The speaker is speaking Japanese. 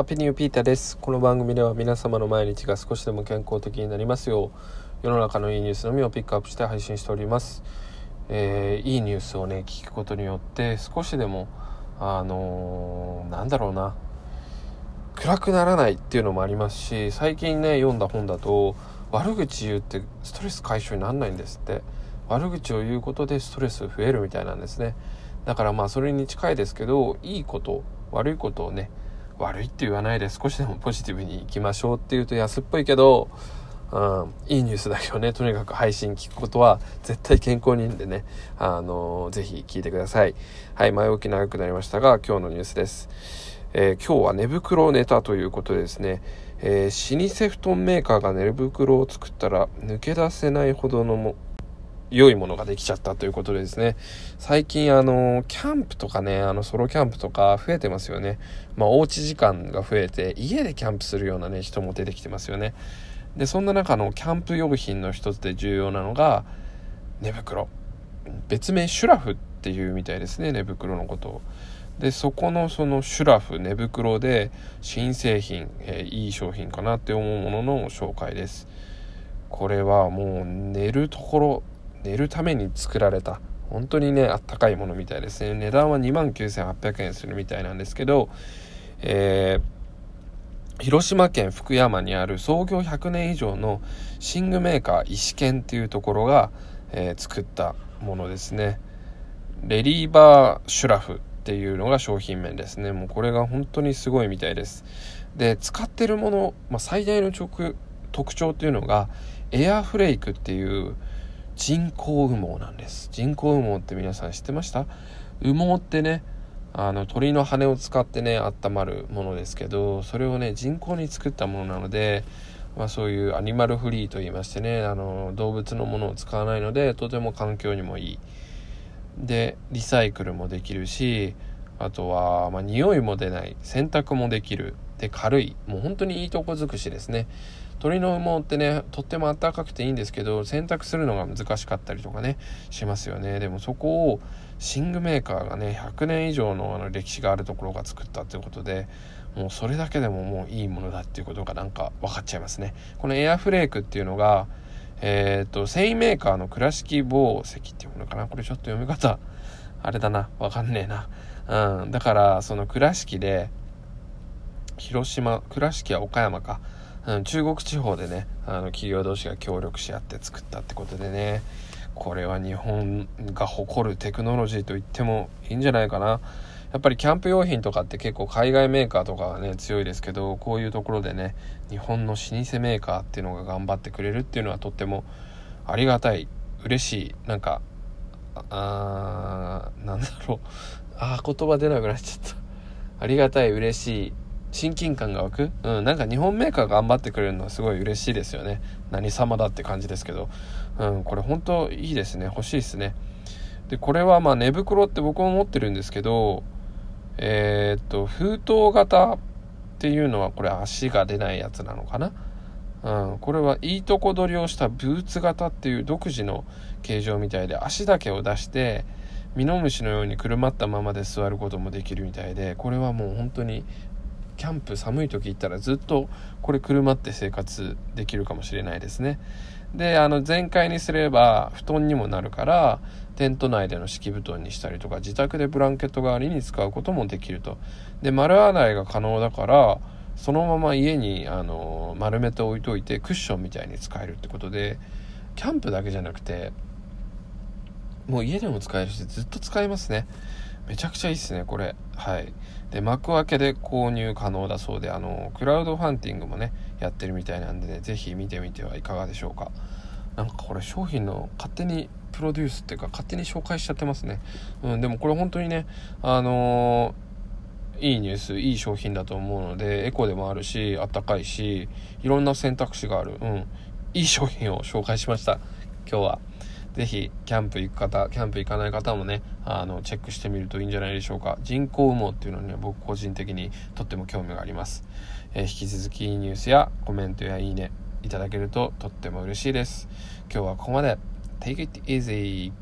ハッピーニューピーターです。この番組では皆様の毎日が少しでも健康的になりますよう、世の中のいいニュースのみをピックアップして配信しております。えー、いいニュースをね、聞くことによって少しでも、あのー、なんだろうな、暗くならないっていうのもありますし、最近ね、読んだ本だと、悪口言うってストレス解消にならないんですって。悪口を言うことでストレス増えるみたいなんですね。だからまあそれに近いですけど、いいこと、悪いことをね、悪いって言わないで少しでもポジティブにいきましょうっていうと安っぽいけど、うん、いいニュースだけをね、とにかく配信聞くことは絶対健康にいいんでね、あのー、ぜひ聞いてください。はい、前置き長くなりましたが、今日のニュースです。えー、今日は寝袋ネタということでですね、えー、老舗布団メーカーが寝袋を作ったら抜け出せないほどのも良いものができちゃったということでですね、最近あの、キャンプとかね、あの、ソロキャンプとか増えてますよね。まあ、おうち時間が増えて、家でキャンプするようなね、人も出てきてますよね。で、そんな中のキャンプ用品の一つで重要なのが、寝袋。別名シュラフっていうみたいですね、寝袋のことを。で、そこのそのシュラフ、寝袋で新製品、えー、いい商品かなって思うものの紹介です。これはもう寝るところ寝るために作られた。本当にねあったかいものみたいですね値段は2万9800円するみたいなんですけど、えー、広島県福山にある創業100年以上の寝具メーカー石研っていうところが、えー、作ったものですね。レリーバーシュラフっていうのが商品名ですね。もうこれが本当にすごいみたいです。で使ってるもの、まあ、最大の特徴っていうのがエアフレイクっていう人工羽毛なんです。人工羽毛って皆さん知ってました？羽毛ってねあの鳥の羽を使ってね温まるものですけどそれをね人工に作ったものなので、まあ、そういうアニマルフリーと言いましてねあの動物のものを使わないのでとても環境にもいい。でリサイクルもできるしあとは、まあ、匂いも出ない。洗濯もできる。で軽いもう本当にいいとこ尽くしですね。鳥の羽毛ってねとっても暖かくていいんですけど洗濯するのが難しかったりとかねしますよね。でもそこを寝具メーカーがね100年以上のあの歴史があるところが作ったということでもうそれだけでももういいものだっていうことがなんか分かっちゃいますね。このエアフレークっていうのがえっ、と繊維メーカーの倉敷紡績っていうものかな？これちょっと読み方あれだな。わかんねえな。うん。だからその倉敷で広島倉敷は岡山か。うん、中国地方でねあの企業同士が協力し合って作ったってことでね。これは日本が誇るテクノロジーと言ってもいいんじゃないかな。やっぱりキャンプ用品とかって結構海外メーカーとかはね強いですけどこういうところでね日本の老舗メーカーっていうのが頑張ってくれるっていうのはとってもありがたい。嬉しい。なんかあーなんだろう。あ言葉出なくなっちゃった。ありがたい。嬉しい。親近感が湧く、うん、なんか日本メーカーが頑張ってくれるのはすごい嬉しいですよね。何様だって感じですけど、うん、これ本当いいですね。欲しいですね。でこれはまあ寝袋って僕も持ってるんですけどえー、っと封筒型っていうのはこれ足が出ないやつなのかな？うん、これはいいとこ取りをしたブーツ型っていう独自の形状みたいで足だけを出してミノムシのようにくるまったままで座ることもできるみたいでこれはもう本当にキャンプ寒い時行ったらずっとこれ車って生活できるかもしれないですね。であの全開にすれば布団にもなるからテント内での敷布団にしたりとか自宅でブランケット代わりに使うこともできると。で丸洗いが可能だからそのまま家にあの丸めて置いといてクッションみたいに使えるってことでキャンプだけじゃなくてもう家でも使えるしずっと使えますね。めちゃくちゃいいっすねこれ。はい。で幕開けで購入可能だそうであのクラウドファンティングもねやってるみたいなんでね是非見てみてはいかがでしょうか。なんかこれ商品の勝手にプロデュースっていうか勝手に紹介しちゃってますね。うんでもこれ本当にねあのー、いいニュースいい商品だと思うのでエコでもあるしあったかいしいろんな選択肢がある。うんいい商品を紹介しました。今日は。ぜひキャンプ行く方キャンプ行かない方もねあのチェックしてみるといいんじゃないでしょうか。人工羽毛っていうのには僕個人的にとっても興味があります、えー、引き続きいいニュースやコメントやいいねいただけるととっても嬉しいです。今日はここまで。Take it easy!